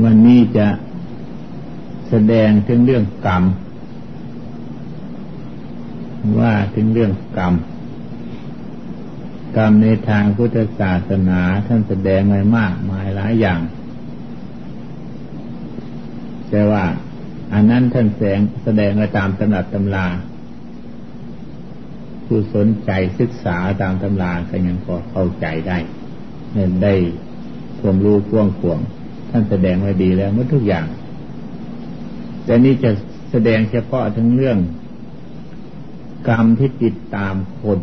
วันนี้จะแสดงถึงเรื่องกรรม ว่าถึงเรื่องกรรม กรรมในทางพุทธศาสนาท่านแสดงไว้มากมายหลายอย่าง แต่ว่าอันนั้นท่านแสงแสดงไว้ตามตำรับตำรา ผู้สนใจศึกษาตามตำราก็ยังพอเข้าใจได้เห็นได้ความรู้กว้างขวง ท่านแสดงไว้ดีแล้วเมื่อทุกอย่าง แต่นี่จะแสดงเฉพาะทั้งเรื่อง กรรมที่ติดตามคน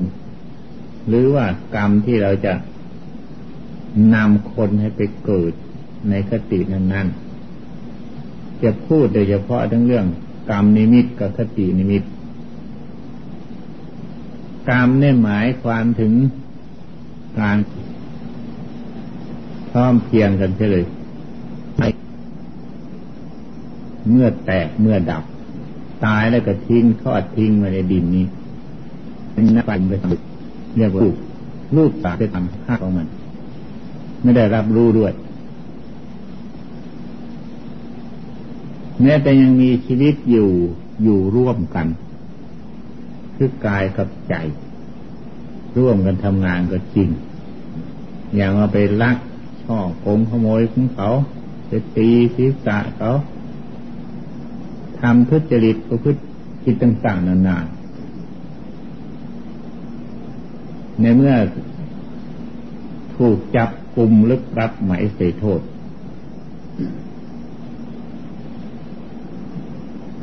หรือว่ากรรมที่เราจะนำคนให้ไปเกิดในคตินั้นๆ จะพูดโดยเฉพาะทั้งเรื่อง กรรมนิมิตกับคตินิมิต กรรมเนี่ยหมายความถึงการพร้อมเพียงกันเลย เมื่อแตกเมื่อดับ ตายแล้วก็ทิ้งทอดทิ้งมาในดินนี้เป็นนักปั่นไปทำเรียกว่ารูปตาไปทำค่าของมัน ไม่ได้รับรู้ด้วย แม้แต่ยังมีชีวิตอยู่อยู่ร่วมกัน คือกายกับใจ ร่วมกันทำงานก็จริง อย่างว่าไปลักช่อโกงขโมยของเขาไปตีศีรษะเขา ทำทุจริตประพฤติผิดต่าง ๆ นานา ในเมื่อถูกจับกลุ่มลึกรับหมายเสียโทษ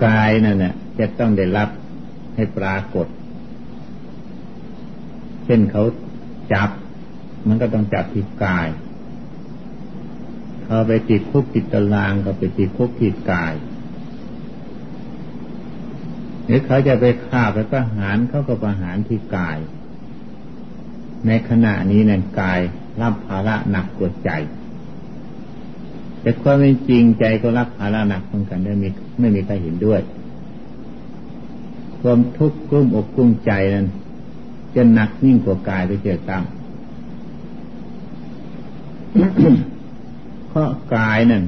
กายนั่นน่ะจะต้องได้รับให้ปรากฏ เช่นเขาจับ มันก็ต้องจับที่กายเขาไปติดคุกติดตารางก็ไปติดคุกติดกาย หรือเขาจะไปฆ่าไปประหารเขาก็ประหารที่กาย ในขณะนี้นั่นกายรับภาระหนักกว่าใจ แต่ความเป็นจริงใจก็รับภาระหนักเหมือนกันไม่มีไม่มีใครเห็นด้วย ความทุกข์กลุ้มอกกลุ้มใจนั้น จะหนักยิ่งกว่ากายไปเจอตั้งเพราะกายนั่น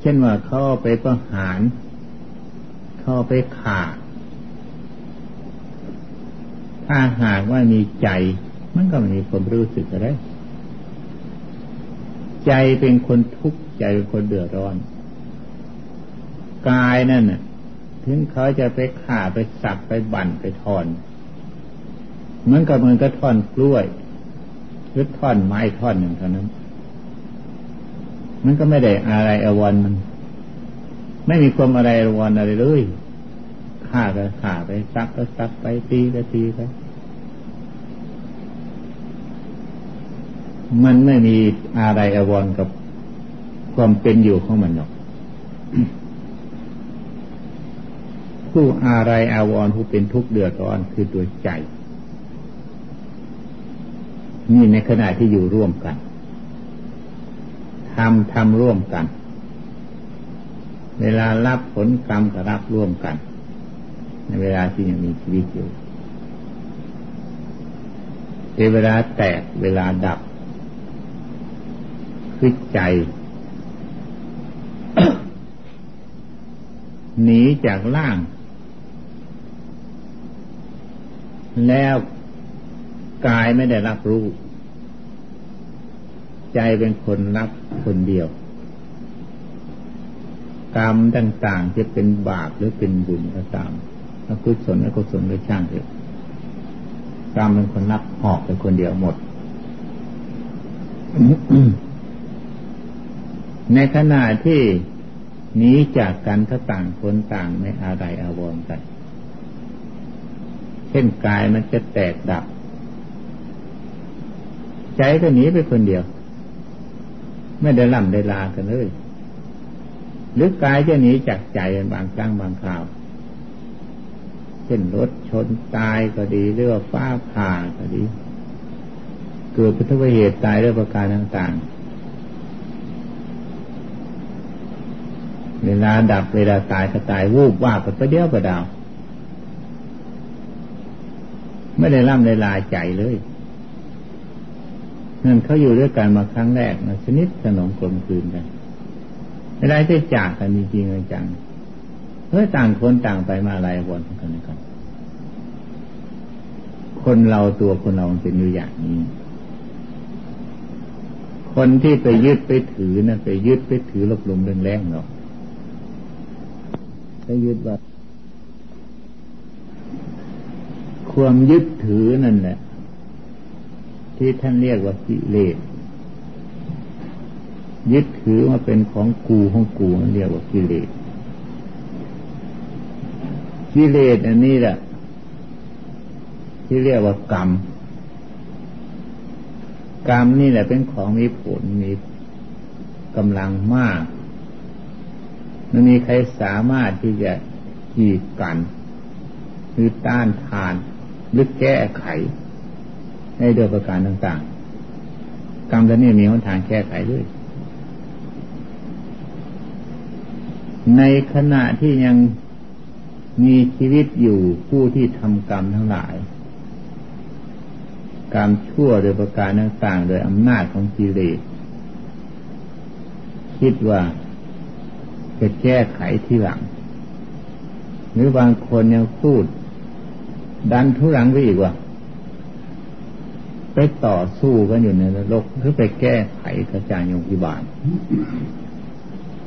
เช่นว่าเขาไปประหาร เขาไปขาดถ้าหากว่ามีใจ มันก็ไม่มีความรู้สึกอะไร ใจเป็นคนทุกข์ใจเป็นคนเดือดร้อน กายนั่นน่ะ ถึงเขาจะไปข่าไปสับไปบั่นไปทอนมันก็เหมือนกับท่อนกล้วยหรือท่อนไม้ท่อนหนึ่งเท่านั้น มันก็ไม่ได้อะไรอวันมัน ไม่มีความอะไรวันอะไรเลยฆ่าก็ฆ่าไปซักก็ซักไปตีก็ตีไปมันไม่มีอะไรอววรกับความเป็นอยู่ของมันหรอก ผู้อะไรอาวรผู้เป็นทุกข์เดือดร้อนคือตัวใจ นี่ในขณะที่อยู่ร่วมกันทำทำร่วมกัน เวลารับผลกรรมก็รับร่วมกัน ในเวลาที่ยังมีชีวิตอยู่เวลาแตกเวลาดับคือใจหนีจากล่าง แล้วกายไม่ได้รับรู้ ใจเป็นคนรับคนเดียว กรรมต่าง ๆ จะเป็นบาปหรือเป็นบุญก็ตามอกุศลอกุศลก็ช่างเถอะกรรมเป็นคนรับหอกเป็นคนเดียวหมด ในขณะที่หนีจากกันถ้าต่างคนต่างไม่อะไรอาวรกัน เช่นกายมันจะแตกดับ ใจก็หนีไปคนเดียว ไม่ได้ล่ำได้ลากันเลย หรือกายจะหนีจากใจบางครั้งบางคราวเช่นรถชนตายก็ดีหรือว่าฟ้าผ่าก็ดี เกิดพุทธเหตุตายด้วยประการต่างๆ เวลาดับเวลาตายก็ตายวูบว่าไปประเดียวประดาว ไม่ได้ล่ำได้ลาใจเลยนั่นเขาอยู่ด้วยกันมาครั้งแรกนะชนิดสนมกลมกลืนกัน ไม่ได้จะจากกันจริงๆจังเฮ้ยต่างคนต่างไปมาอะไรวนกันนะครับคนเราตัวคนเราเป็นอยู่อย่างนี้ คนที่ไปยึดไปถือนะไปยึดไปถือลบลมเรื่องแรงเนาะไปยึดว่าความยึดถือนั่นแหละที่ท่านเรียกว่ากิเลส ยึดถือมาเป็นของกูของกูนั่นเรียกว่ากิเลสกิเลสอันนี้แหละที่เรียกว่ากรรม กรรมนี่แหละเป็นของมีผลมีกำลังมากไม่มีใครสามารถที่จะขีดกันหรือต้านทานหรือแก้ไข ในโดยประการต่างๆ กรรมตัวนี้มีหนทางแก้ไขด้วย ในขณะที่ยังมีชีวิตอยู่ผู้ที่ทำกรรมทั้งหลาย กรรมชั่วโดยประการต่างๆ โดยอำนาจของกิเลสคิดว่าจะแก้ไขที่หลัง หรือบางคนยังพูด ดันทุหลังไปอีกว่า ไปต่อสู้กันอยู่ในนรกหรือไปแก้ไขกระจายโยกิบาล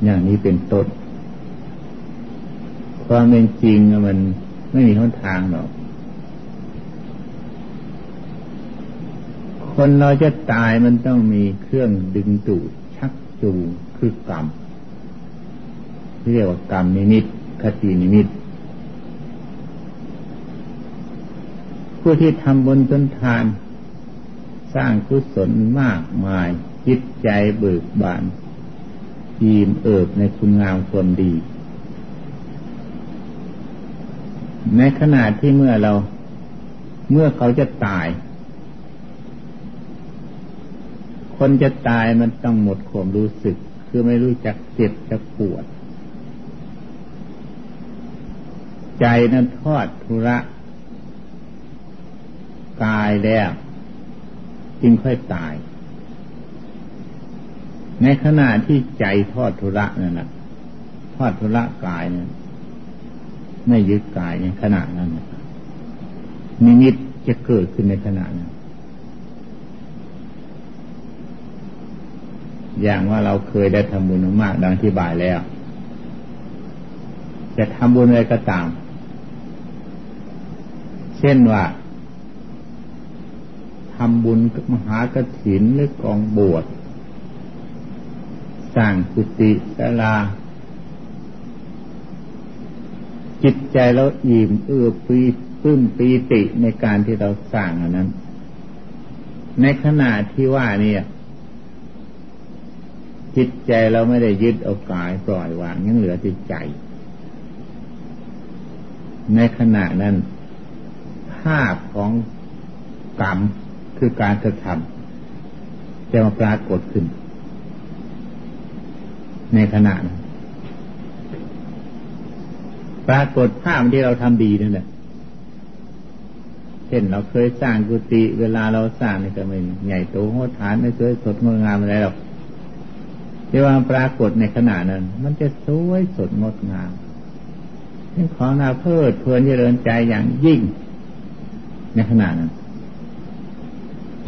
อย่างนี้เป็นต้น ความเป็นจริงมันไม่มีหนทางหรอก คนเราจะตายมันต้องมีเครื่องดึงดูดชักจูงคือกรรมเรียกว่ากรรมนิมิตคตินิมิต ผู้ที่ทำบนต้นทาน สร้างกุศลมากมายจิตใจเบิกบานยีมเอิบในคุณงามความดี ในขณะที่เมื่อเรา เมื่อเขาจะตาย คนจะตายมันต้องหมดความรู้สึก คือไม่รู้จักเจ็บจักปวด ใจนั้นทอดทุระกายแล้ว จึงค่อยตาย ในขณะที่ใจทอดทุระนั่นแหละทอดทุระกายนั้น ไม่ยึดกายในขณะนั้นนิมิตจะเกิดขึ้นในขณะนั้นอย่างว่าเราเคยได้ทำบุญมากดังที่บายแล้ว จะทำบุญอะไรก็ตาม เช่นว่าทำบุญมหากรถินหรือกองบวชสร้างกุฏิศาลา จิตใจเราอิ่มเอื้อปีปื้มปีติในการที่เราสร้างอันนั้น ในขณะที่ว่านี่จิตใจเราไม่ได้ยึดเอากายปล่อยวางยังเหลือจิตใจ ในขณะนั้น ภาพของกรรมคือการกระทำจะมาปรากฏขึ้น ในขณะนั้น ปรากฏภาพที่เราทำดีนั่นแหละเช่นเราเคยสร้างกุฏิเวลาเราสร้างนี่ก็ไม่ใหญ่โตโหฐานไม่สวยสดงดงามอะไรหรอกที่ว่าปรากฏในขณะนั้น มันจะสวยสดงดงามเป็นของนาเพิดเพลินเจริญใจอย่างยิ่ง ในขณะนั้น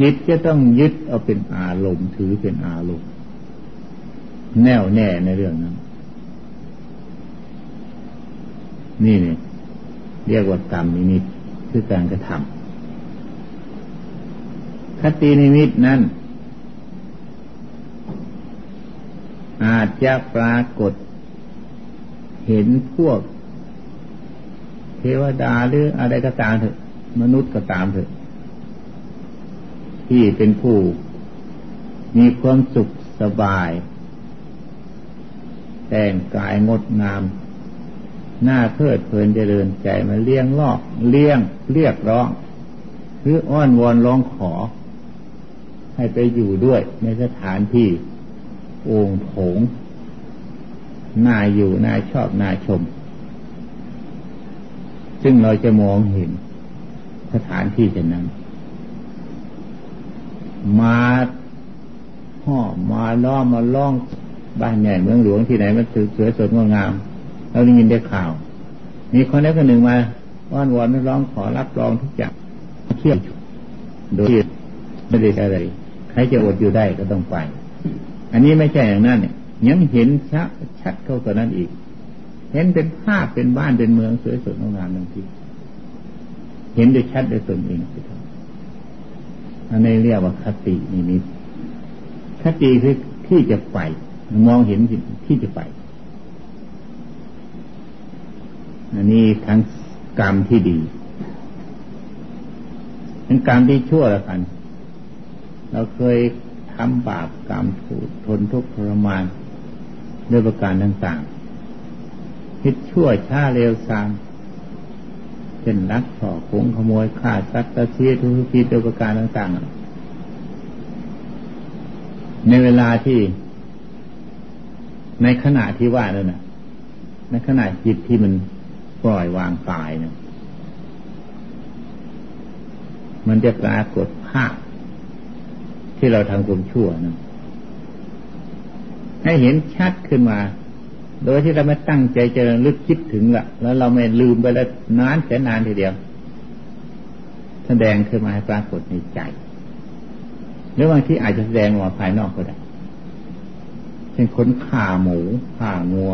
จิตจะต้องยึดเอาเป็นอารมณ์ถือเป็นอารมณ์แน่วแน่ในเรื่องนั้น นี่เนี่ยเรียกว่ากรรมนิมิตคือการกระทำคตินิมิตนั้น อาจจะปรากฏ เห็นพวก เทวดาหรืออะไรก็ตามเถอะ มนุษย์ก็ตามเถอะ ที่เป็นผู้ มีความสุขสบาย แต่งกายงดงาม หน้าเพลิดเพลินเจริญใจมาเลี้ยงลอกเลี้ยงเรียกร้อง หรืออ้อนวอนร้องขอ ให้ไปอยู่ด้วยในสถานที่องค์โถงน่าอยู่น่าชอบน่าชม ซึ่งเราจะมองเห็นสถานที่เช่นนั้น มาห่อมาล้อมมาล่องบ้านใหญ่เมืองหลวงที่ไหนมันสวยสดงดงาม เราได้ยินได้ข่าว มีคนใดคนหนึ่งมาอ้อนวอนร้องขอรับรองทุกอย่างเที่ยวโดยไม่ได้อะไรใครจะอดอยู่ได้ก็ต้องไป อันนี้ไม่ใช่อย่างนั้นเนี่ยยังเห็นชัดชัดเข้ากับนั้นอีก เห็นเป็นภาพเป็นบ้านเป็นเมืองสวยสดงดงามบางทีเห็นได้ชัดด้วยตนเองอันนี้เรียกว่าคตินิมิตคติคือที่จะไป มองเห็นที่จะไป อันนี้ทั้งกรรมที่ดีเป็นกรรมที่ชั่วละกัน เราเคยทำบาปกรรมถูกทนทุกข์ทรมานด้วยประการต่างๆคิดชั่วช้าเร็วซามเช่นลักฉอคงขโมยฆ่าสัตว์ตะเชียทุกทีด้วยประการต่างๆ ในเวลาที่ ในขณะที่ว่านั่นนะในขณะจิตที่มัน ปล่อยวางกายเนี่ยมันจะปรากฏภาพที่เราทำความชั่วนะให้เห็นชัดขึ้นมา โดยที่เราไม่ตั้งใจจะลึกคิดถึงละแล้วเราไม่ลืมไปแล้วนานแสนนานทีเดียว แสดงขึ้นมาให้ปรากฏในใจ หรือบางที่อาจจะแสดงออกมาภายนอกก็ได้เช่นคนข่าหมูข่างัว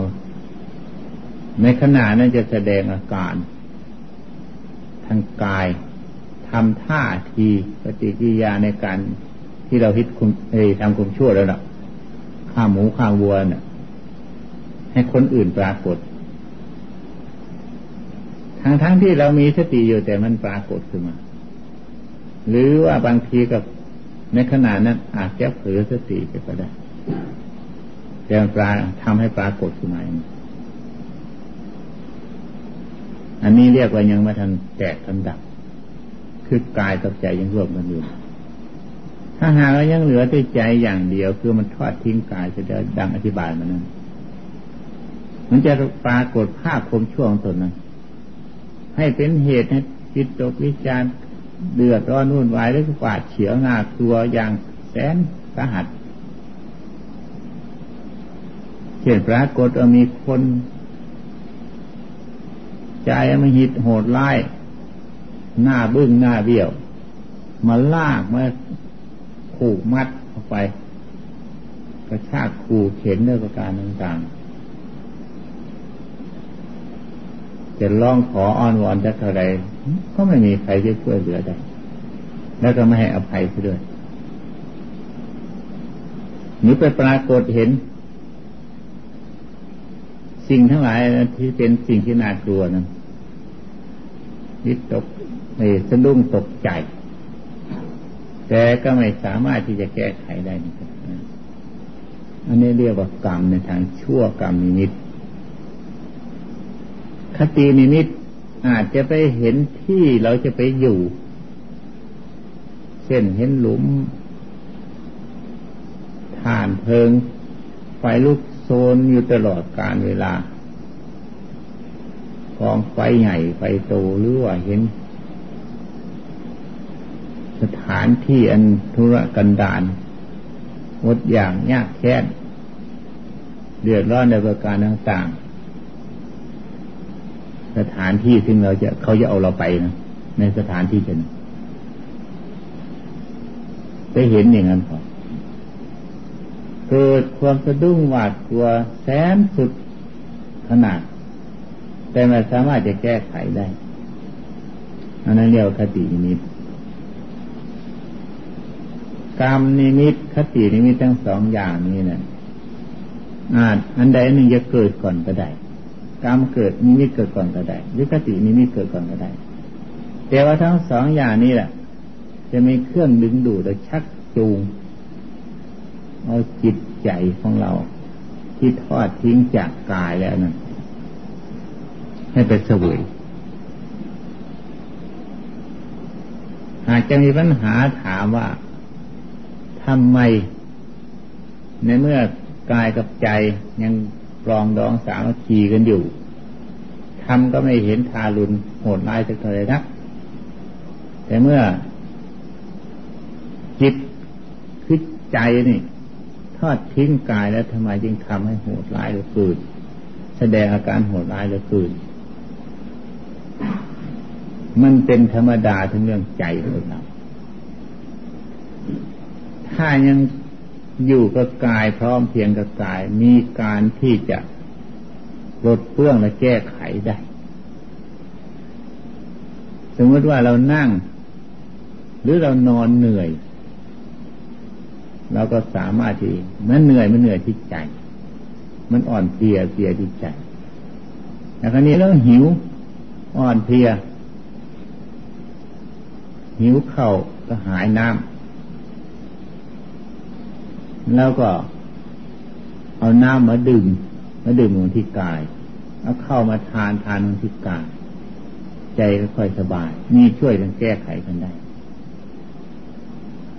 ในขณะนั้นจะแสดงอาการ ทางกายทำท่าทีปฏิกิริยาในการที่เราฮิตคุณเอทำคุมชั่วแล้วล่ะข้าหมูข้าวัวเนี่ยให้คนอื่นปรากฏ ทั้งทั้งที่เรามีสติอยู่แต่มันปรากฏขึ้นมา หรือว่าบางทีกับในขณะนั้นอาจจะเผลอสติไปก็ได้แต่ปราทำให้ปรากฏขึ้นมาอั อันนี้เรียกว่ายังไม่ทันแตกทันดับ คือกายกับใจยังรวมกันอยู่ ถ้าหากว่ายังเหลือแต่ใจอย่างเดียว คือมันทอดทิ้งกายจะเดินดังอธิบายมานั้นมันจะปรากฏภาพคมช่วงตนนั้นให้เป็นเหตุให้จิตตกวิจารเดือดร้อนนุ่นวายแล้วก็ปาดเฉียวงาตัวอย่างแสนสาหัสเช่นปรากฏว่ามีคน ใจมันหิดโหดไล่หน้าบึ้งหน้าเบี้ยว มาลากมาผูกมัดเข้าไป กระชากขู่เข็นด้วยประการต่างๆจะร้องขออ้อนวอนจะเท่าไรก็ไม่มีใครจะช่วยเหลือได้แล้วก็ไม่ให้อภัยด้วยหรือไปปรากฏเห็น สิ่งทั้งหลายที่เป็นสิ่งที่น่ากลัวนั้น วิตกเอสะดุ้งตกใจ แต่ก็ไม่สามารถที่จะแก้ไขได้นะครับอันนี้เรียกว่ากรรมในทางชั่วกรรมนิมิตคตินิมิตอาจจะไปเห็นที่เราจะไปอยู่ เช่นเห็นหลุมฐานเพลิง ไฟลุกโซนอยู่ตลอดการเวลา กองไฟใหญ่ไฟโตหรือว่าเห็น สถานที่อันธุรกันดารหมดอย่างยากแค้นเดือดร้อนในประการต่างๆ สถานที่ซึ่งเราจะเขาจะเอาเราไปนะในสถานที่จะไปเห็นอย่างนั้นพอเกิดความสะดุ้งหวาดกลัวแสนสุดขนาด แต่ไม่สามารถจะแก้ไขได้อันนั้นเรียกคตินิดกรรมนิมิตคตินิมิตทั้งสองอย่างนี้นะอาจอันใดหนึ่งจะเกิดก่อนก็ได้กรรมเกิดนิมิตเกิดก่อนก็ได้หรือคตินิมิตเกิดก่อนก็ได้ แต่ว่าทั้งสองอย่างนี้แหละจะมีเครื่องดึงดูดและชักจูงเอาจิตใจของเรา ที่ทอดทิ้งจากกายแล้วนั้น ให้ไปเสวยหากจะมีปัญหาถามว่าทำไม ในเมื่อกายกับใจยังรองดองสามัคคีกันอยู่ทำก็ไม่เห็นทารุณโหดร้ายสักเท่าไหร่นัก แต่เมื่อ จิตคือใจนี่ ทอดทิ้งกายแล้วทำไมจึงทำให้โหดร้ายหรือฝืนแสดงอาการโหดร้ายหรือฝืน มันเป็นธรรมดาทั้งเรื่องใจของเรา ถ้ายังอยู่กับกายพร้อมเพียงกับกาย มีการที่จะลดเปื้องและแก้ไขได้ สมมติว่าเรานั่ง หรือเรานอนเหนื่อย เราก็สามารถที่มันเหนื่อยมันเหนื่อยที่ใจ มันอ่อนเพลียเพลียที่ใจแต่คราวนี้เรื่องหิวอ่อนเพลีย หิวเข่าก็หายน้ำแล้วก็เอาน้ำมาดื่มมาดื่มลงที่กายเอาเข้ามาทานทานลงที่กายใจก็ค่อยสบาย มีช่วยกันแก้ไขกันได้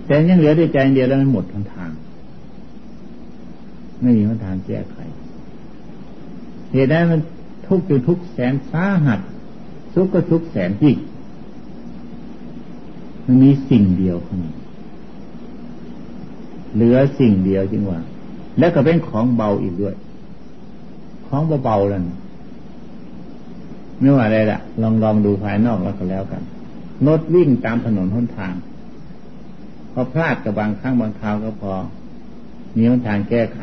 แต่ยังเหลือด้วยใจเดียวแล้วมันหมดทั้งทาง ไม่มีทางแก้ไขเหตุนั้นมันทุกข์จนทุกแสนสาหัสทุกข์ก็ทุกแสนยิ่ง มันมีสิ่งเดียวเท่านั้นเหลือสิ่งเดียวจริงว่า แล้วก็เป็นของเบาอีกด้วย ของเบาๆนั่นไม่ว่าอะไรละลองลองดูภายนอกแล้วก็แล้วกันรถวิ่งตามถนนหนทาง พอพลาดกับบางครั้งบางคราวก็พอมีหนทางแก้ไข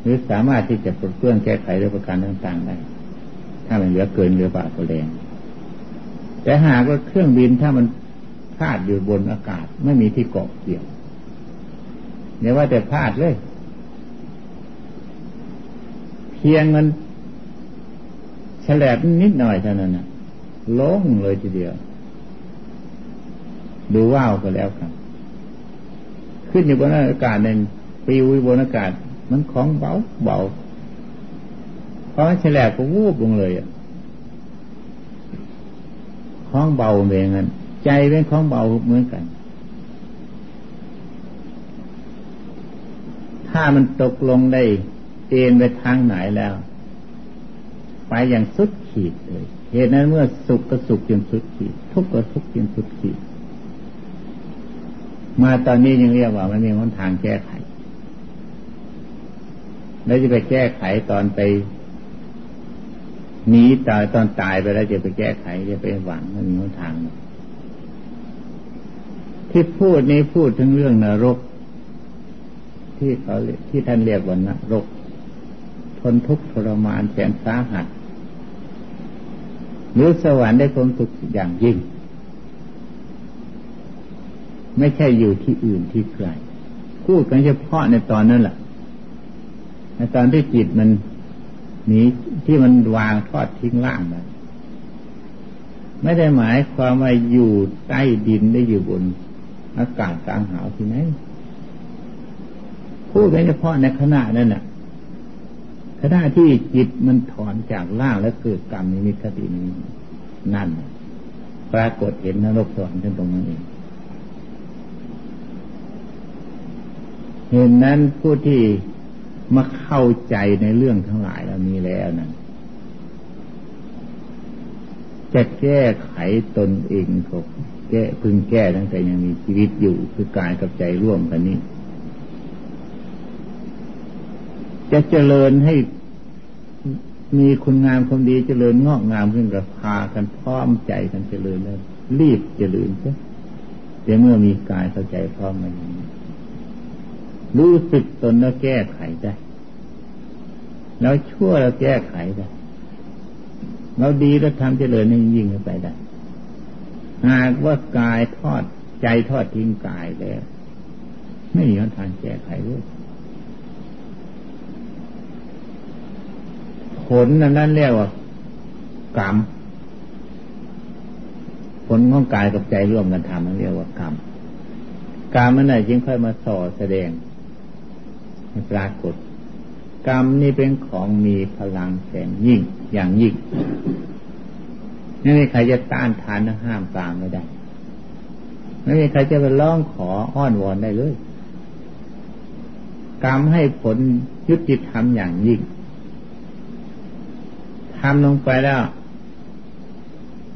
หรือสามารถที่จะปลดเปลื้องแก้ไขด้วยประการต่างๆได้ ถ้ามันเหลือเกินเหลือบาดก็แรง แต่หากว่าเครื่องบินถ้ามันพลาดอยู่บนอากาศ ไม่มีที่เกาะเกี่ยวเนี่ยว่าแต่พลาดเลย เพียงมันฉลบนิดหน่อยเท่านั้นนะล้งเลยทีเดียว ดูว่าวก็แล้วกัน ขึ้นอยู่บนอากาศในปิวบนอากาศ มันของเบาเบาเพราะฉลบก็วูบลงเลยอะ ของเบาเหมืองงั้นใจเป็นของเบาเหมือนกัน ถ้ามันตกลงได้เอ็นไปทางไหนแล้ว ไปอย่างสุดขีดเลยเหตุนั้นเมื่อสุขก็สุขจนสุดขีด ทุกข์ก็ทุกข์จนสุดขีด มาตอนนี้ยังเรียกว่ามันมีหนทางแก้ไข แล้วจะไปแก้ไขตอนไป หนีตายตอนตายไปแล้วจะไปแก้ไขจะไปหวังมันมีหนทาง ที่พูดนี้พูดถึงเรื่องนรก ที่เขาที่ท่านเรียกว่านรก ทนทุกข์ทรมานแสนสาหัสหรือสวรรค์ได้ความสุขอย่างยิ่ง ไม่ใช่อยู่ที่อื่นที่ไกลพูดกันเฉพาะในตอนนั้นแหละในตอนที่จิตมัน หนีที่มันวางทอดทิ้งล่างไปไม่ได้หมายความว่าอยู่ใต้ดินได้อยู่บนอากาศกลางหาวที่ไหนพูดเฉพาะในขณะนั้นน่ะขณะที่จิตมันถอนจากล่างแล้วเกิดกรรมนิมิตคตินี้นั่น ปรากฏเห็นนรกสวรรค์ตรงนั้นเองเห็นนั้นผู้ที่ มาเข้าใจในเรื่องทั้งหลายแล้วมีแล้วนั้นจะแก้ไขตนเองครับแก้พึงแก้ตั้งแต่ยังมีชีวิตอยู่คือกายกับใจร่วมกันนี้ จะเจริญให้มีคุณงามความดีเจริญงอกงามขึ้นกับพากันพร้อมใจกันเจริญแล้วรีบเจริญใช่แต่เมื่อมีกายเข้าใจพร้อมมาอย่างนี้ รู้สึกตนแล้วแก้ไขได้ แล้วชั่วแล้วแก้ไขได้ เราดีแล้วทำเจริญยิ่งยิ่งไปได้ หากว่ากายทอดใจทอดทิ้งกายแล้ว ไม่มีทางแก้ไขเลยผลนั้นเรียกว่ากรรมผลของกายกับใจร่วมกันทำนั่นเรียกว่ากรรมกรรมมันไหนจึงค่อยมาส่อแสดง ปรากฏ กรรมนี่เป็นของมีพลังแสนยิ่งอย่างยิ่งไม่มีใครจะต้านทานห้ามปรามไม่ได้ ไม่มีใครจะไปร้องขออ้อนวอนได้เลย กรรมให้ผลยุติธรรมอย่างยิ่งทำลงไปแล้ว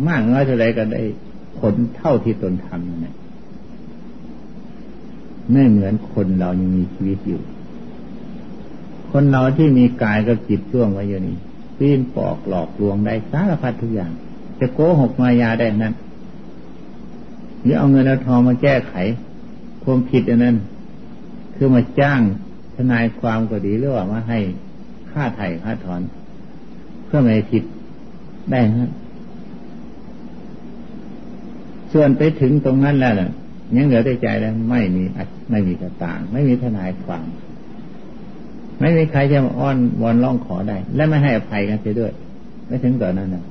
มากน้อยเท่าไรก็ได้ผลเท่าที่ตนทำนั่นแหละไม่เหมือนคนเรายังมีชีวิตอยู่ คนเราที่มีกายกับจิตช่วงไว้อยู่นี่ปีนปอกหลอกลวงได้สารพัดทุกอย่าง จะโกหกมายาได้นั้นหรือเอาเงินเอาทองมาแก้ไข ความผิดอันนั้น คือมาจ้างทนายความก็ดีหรือว่ามาให้ค่าไถ่ค่าถอน เพื่อไม่ผิดได้ฮะส่วนไปถึงตรงนั้นแล้วน่ะยังเหลือใจแล้วไม่มีไม่มีต่าง ไม่มีทนายความ ไม่มีใครจะอ้อนวอนร้องขอได้ และไม่ให้อภัยกันเสียด้วย ไม่ถึงตอนนั้นนะ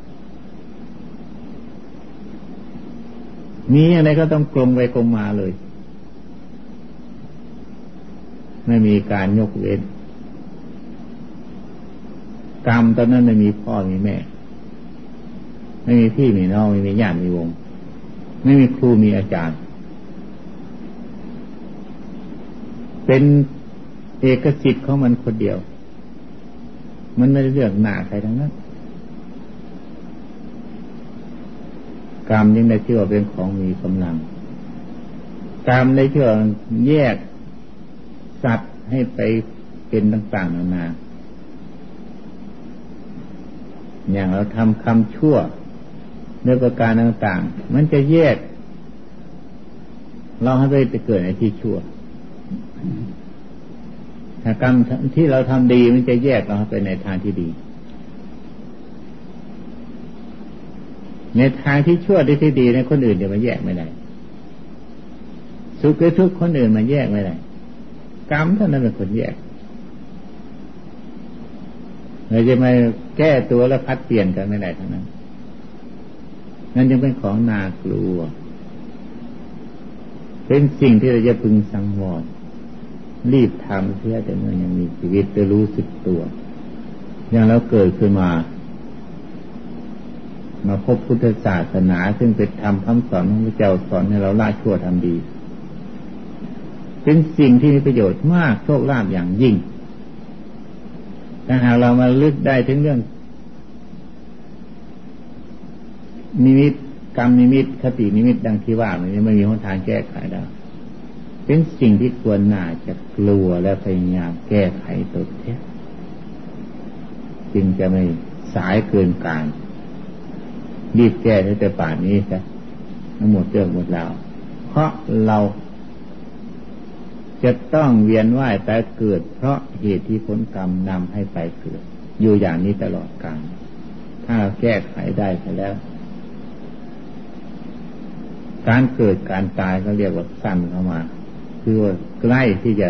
มีอะไรก็ต้องกลมไปกลมมาเลย ไม่มีการยกเว้นกรรมตอนนั้นไม่มีพ่อมีแม่ ไม่มีพี่มีน้องไม่มีญาติมีวง ไม่มีครูมีอาจารย์ เป็น เอกสิทธิ์ของมันคนเดียว มันไม่ได้เลือกหน้าใครทั้งนั้น กรรมยังได้เชื่อเป็นของมีกำลัง กรรมได้เชื่อแยกสัตว์ให้ไปเป็นต่างๆนานา อย่างเราทำคำชั่วในประการต่างๆ มันจะแยก เราให้ไปเกิดในที่ชั่ว กรรมที่เราทำดีมันจะแยกเราไปในทางที่ดี ในทางที่ชั่วที่ที่ดีในคนอื่นเดี๋ยวมันแยกไม่ได้สุขหรือทุกข์คนอื่นมันแยกไม่ได้กรรมเท่านั้นเป็นคนแยกเราจะมาแก้ตัวแล้วพัดเปลี่ยนกันไม่ได้ทั้งนั้น นั่นยังเป็นของนากลัว เป็นสิ่งที่เราจะพึงสังวร รีบทำเพื่อแต่เมื่อยังมีชีวิตจะรู้สึกตัวอย่างเราเกิดขึ้นมา มาพบพุทธศาสนาซึ่งเป็นธรรมคำสอนของพระเจ้าสอนให้เราละชั่วทำดี เป็นสิ่งที่มีประโยชน์มากโชคลาภอย่างยิ่งถ้าหากเรามาลึกได้ถึงเรื่อง นิมิตกรรมนิมิตคตินิมิตดังที่ว่ามันไม่มีหนทางแก้ไขได้ เป็นสิ่งที่ควรน่าจะกลัวและพยายามแก้ไขตัวเท้จึงจะไม่สายเกินการรีบแก้ในแต่ป่านนี้ซะทั้งหมดเรื่องหมดแล้วเพราะเราจะต้องเวียนว่ายแต่เกิด เพราะเหตุที่ผลกรรมนำให้ไปเกิด อยู่อย่างนี้ตลอดกาลถ้าแก้ไขได้ไปแล้ว การเกิดการตายก็เรียกว่าสั้นเข้ามา คือว่าใกล้ที่จะ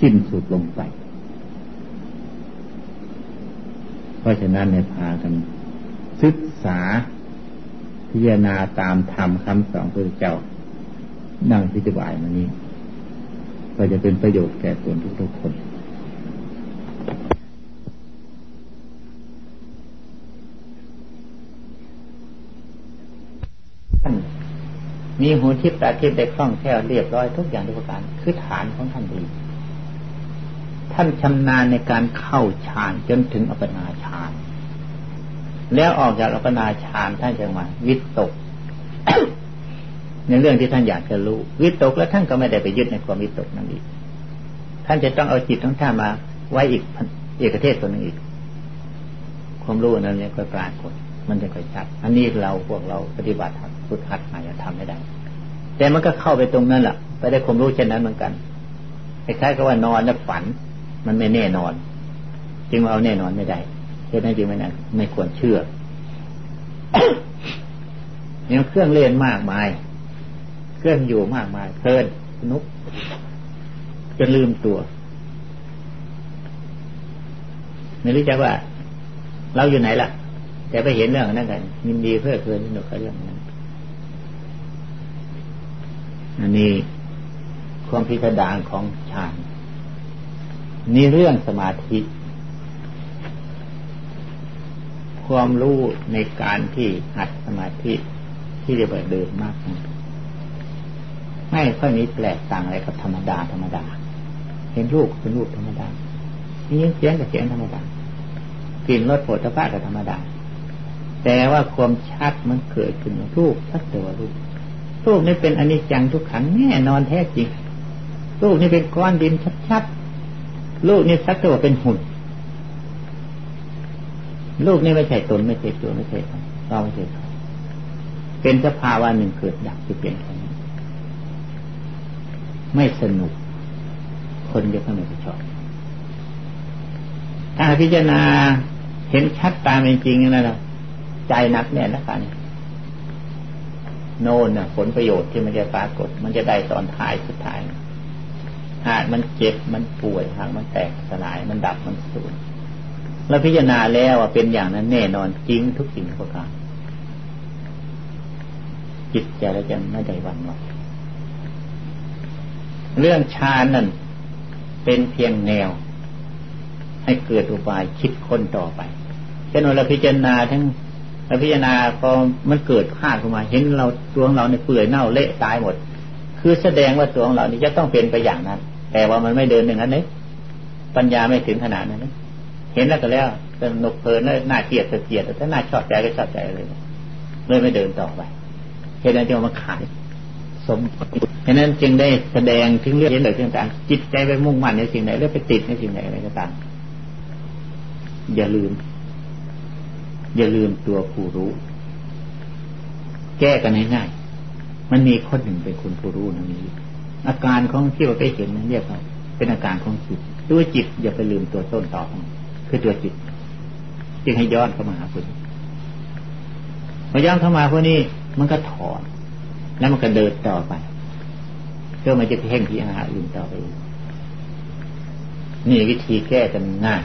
สิ้นสุดลงไป เพราะฉะนั้นในพากันศึกษาพิจารณาตามธรรมคำสอนพระเจ้านั่งพิจารณามานี้ ก็จะเป็นประโยชน์แก่ตนทุกๆคนท่าน มีหูทิพย์ตาทิพย์ได้คล่องแคล่วเรียบร้อยทุกอย่างทุกประการคือฐานของท่านดีท่านชำนาญในการเข้าฌานจนถึงอัปปนาฌาน แล้วออกจากอัปปนาฌานท่านจะมาวิตก ในเรื่องที่ท่านอยากจะรู้ วิตกแล้วท่านก็ไม่ได้ไปยึดในความวิตกนั่นอีกท่านจะต้องเอาจิตของท่านมา ไว้อีกเอกเทศตัวหนึ่งอีก ความรู้นั้นเนี่ยก็ปรากฏมันจะค่อยชัด อันนี้เราพวกเราปฏิบัติฝึกหัดมาจะทำไม่ได้ แต่มันก็เข้าไปตรงนั้นแหละไปได้ความรู้เช่นนั้นเหมือนกันคล้ายๆกับว่านอนแล้วฝัน มันไม่แน่นอน จึงเอาแน่นอนไม่ได้เหตุนั้นจึงไม่นไม่ควรเชื่อยังเครื่องเล่นมากมาย เครื่องอยู่มากมายเพลินนุกจะลืมตัวไม่รู้จักว่า เราอยู่ไหนล่ะ แต่ไปเห็นเรื่องนั้นกันยินดีเพื่อเพลินสนุกกับเรื่องนั้น อันนี้ความพิสดารของฌานนี่เรื่องสมาธิ ความรู้ในการที่หัดสมาธิที่จะเดินมาก ไม่ค่อยมีแปลกต่างอะไรกับธรรมดาธรรมดา เห็นรูปเป็นรูปธรรมดานี่เสียงกับเสียงธรรมดากลิ่นรสโผฏฐะกับธรรมดา แต่ว่าความชัดมันเกิดขึ้นรูปชัดตัวรูป รูปนี่เป็นอนิจจังทุกขังแน่นอนแท้จริงลูกนี่เป็นก้อนดินชัดๆลูกนี่สักตัวเป็นหุ่นลูกนี่ไม่ใช่ตนไม่ใช่ตัวไม่ใช่เราไม่ใช่เขาเป็นสภาวะหนึ่งเกิดดับจะเปลี่ยนแค่นี้ไม่สนุก คนจะไม่ชอบถ้าพิจารณาเห็นชัดตามเป็นจริงนะเราใจนักแน่นแล้วกัน โน่นน่ะผลประโยชน์ที่มันจะปรากฏ มันจะได้ตอนท้ายสุดท้าย หากมันเจ็บมันป่วยหากมันแตกสลายมันดับมันสูญแล้วพิจารณาแล้วว่าเป็นอย่างนั้นแน่นอนจริงทุกสิ่งทุกการจิตใจแล้วจะไม่ได้วันไหวเรื่องฌานนั่นเป็นเพียงแนว ให้เกิดอุบายคิดค้นต่อไปเช่นเราพิจารณาทั้ง เราพิจารณาพอมันเกิดข้าขึ้นมา เห็นเราตัวของเราในเปื่อยเน่าเละตายหมด คือแสดงว่าตัวของเรานี่จะต้องเป็นไปอย่างนั้น แต่ว่ามันไม่เดินอย่างนั้นเลยปัญญาไม่ถึงขนาดนั้นเห็นแล้วก็แล้วสนุกเพลินแล้วน่าเกลียดเกลียดถ้าน่าชอบใจก็ชอบใจเลยเลยไม่เดินต่อไปเหตุนั้นจึงมาขายสมเหตุนั้นจึงได้แสดงถึงเรื่องเห็นเลยต่างๆจิตใจไปมุ่งมั่นในสิ่งไหนแล้วไปติดในสิ่งไหนอะไรก็ตามอย่าลืม อย่าลืมตัวผู้รู้ แก้กันง่ายๆมันมีคนหนึ่งเป็นคนผู้รู้นะมีอาการของที่เราไปเห็นนั้นเรียกว่าเป็นอาการของจิตด้วจิตอย่าไปลืมตัวต้นต่อคือตัวจิตจึงให้ย้อนเข้ามาหาคุณพอย้อนเข้ามาพวกนี้มันก็ถอน แล้วมันก็เดินต่อไปเพื่อมันจะเพ่งพิจารณาอื่นต่อไป นี่วิธีแก้กันง่าย